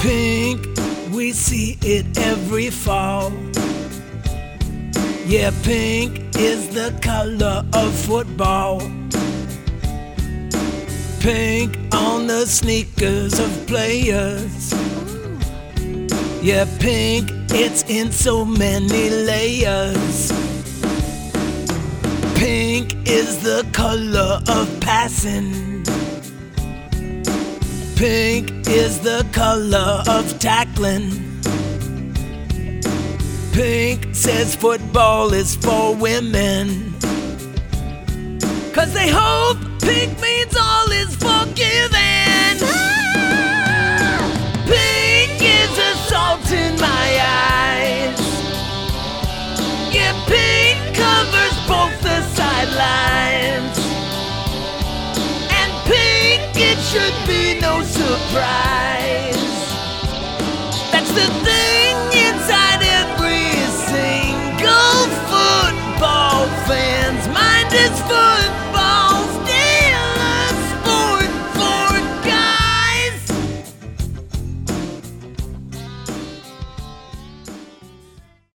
pink, we see it every fall. Yeah, pink is the color of football. Pink on the sneakers of players. Yeah, pink, it's in so many layers. Pink is the color of passing. Pink is the color of tackling. Pink says football is for women. Cause they hope pink means all is forgiven. Should be no surprise.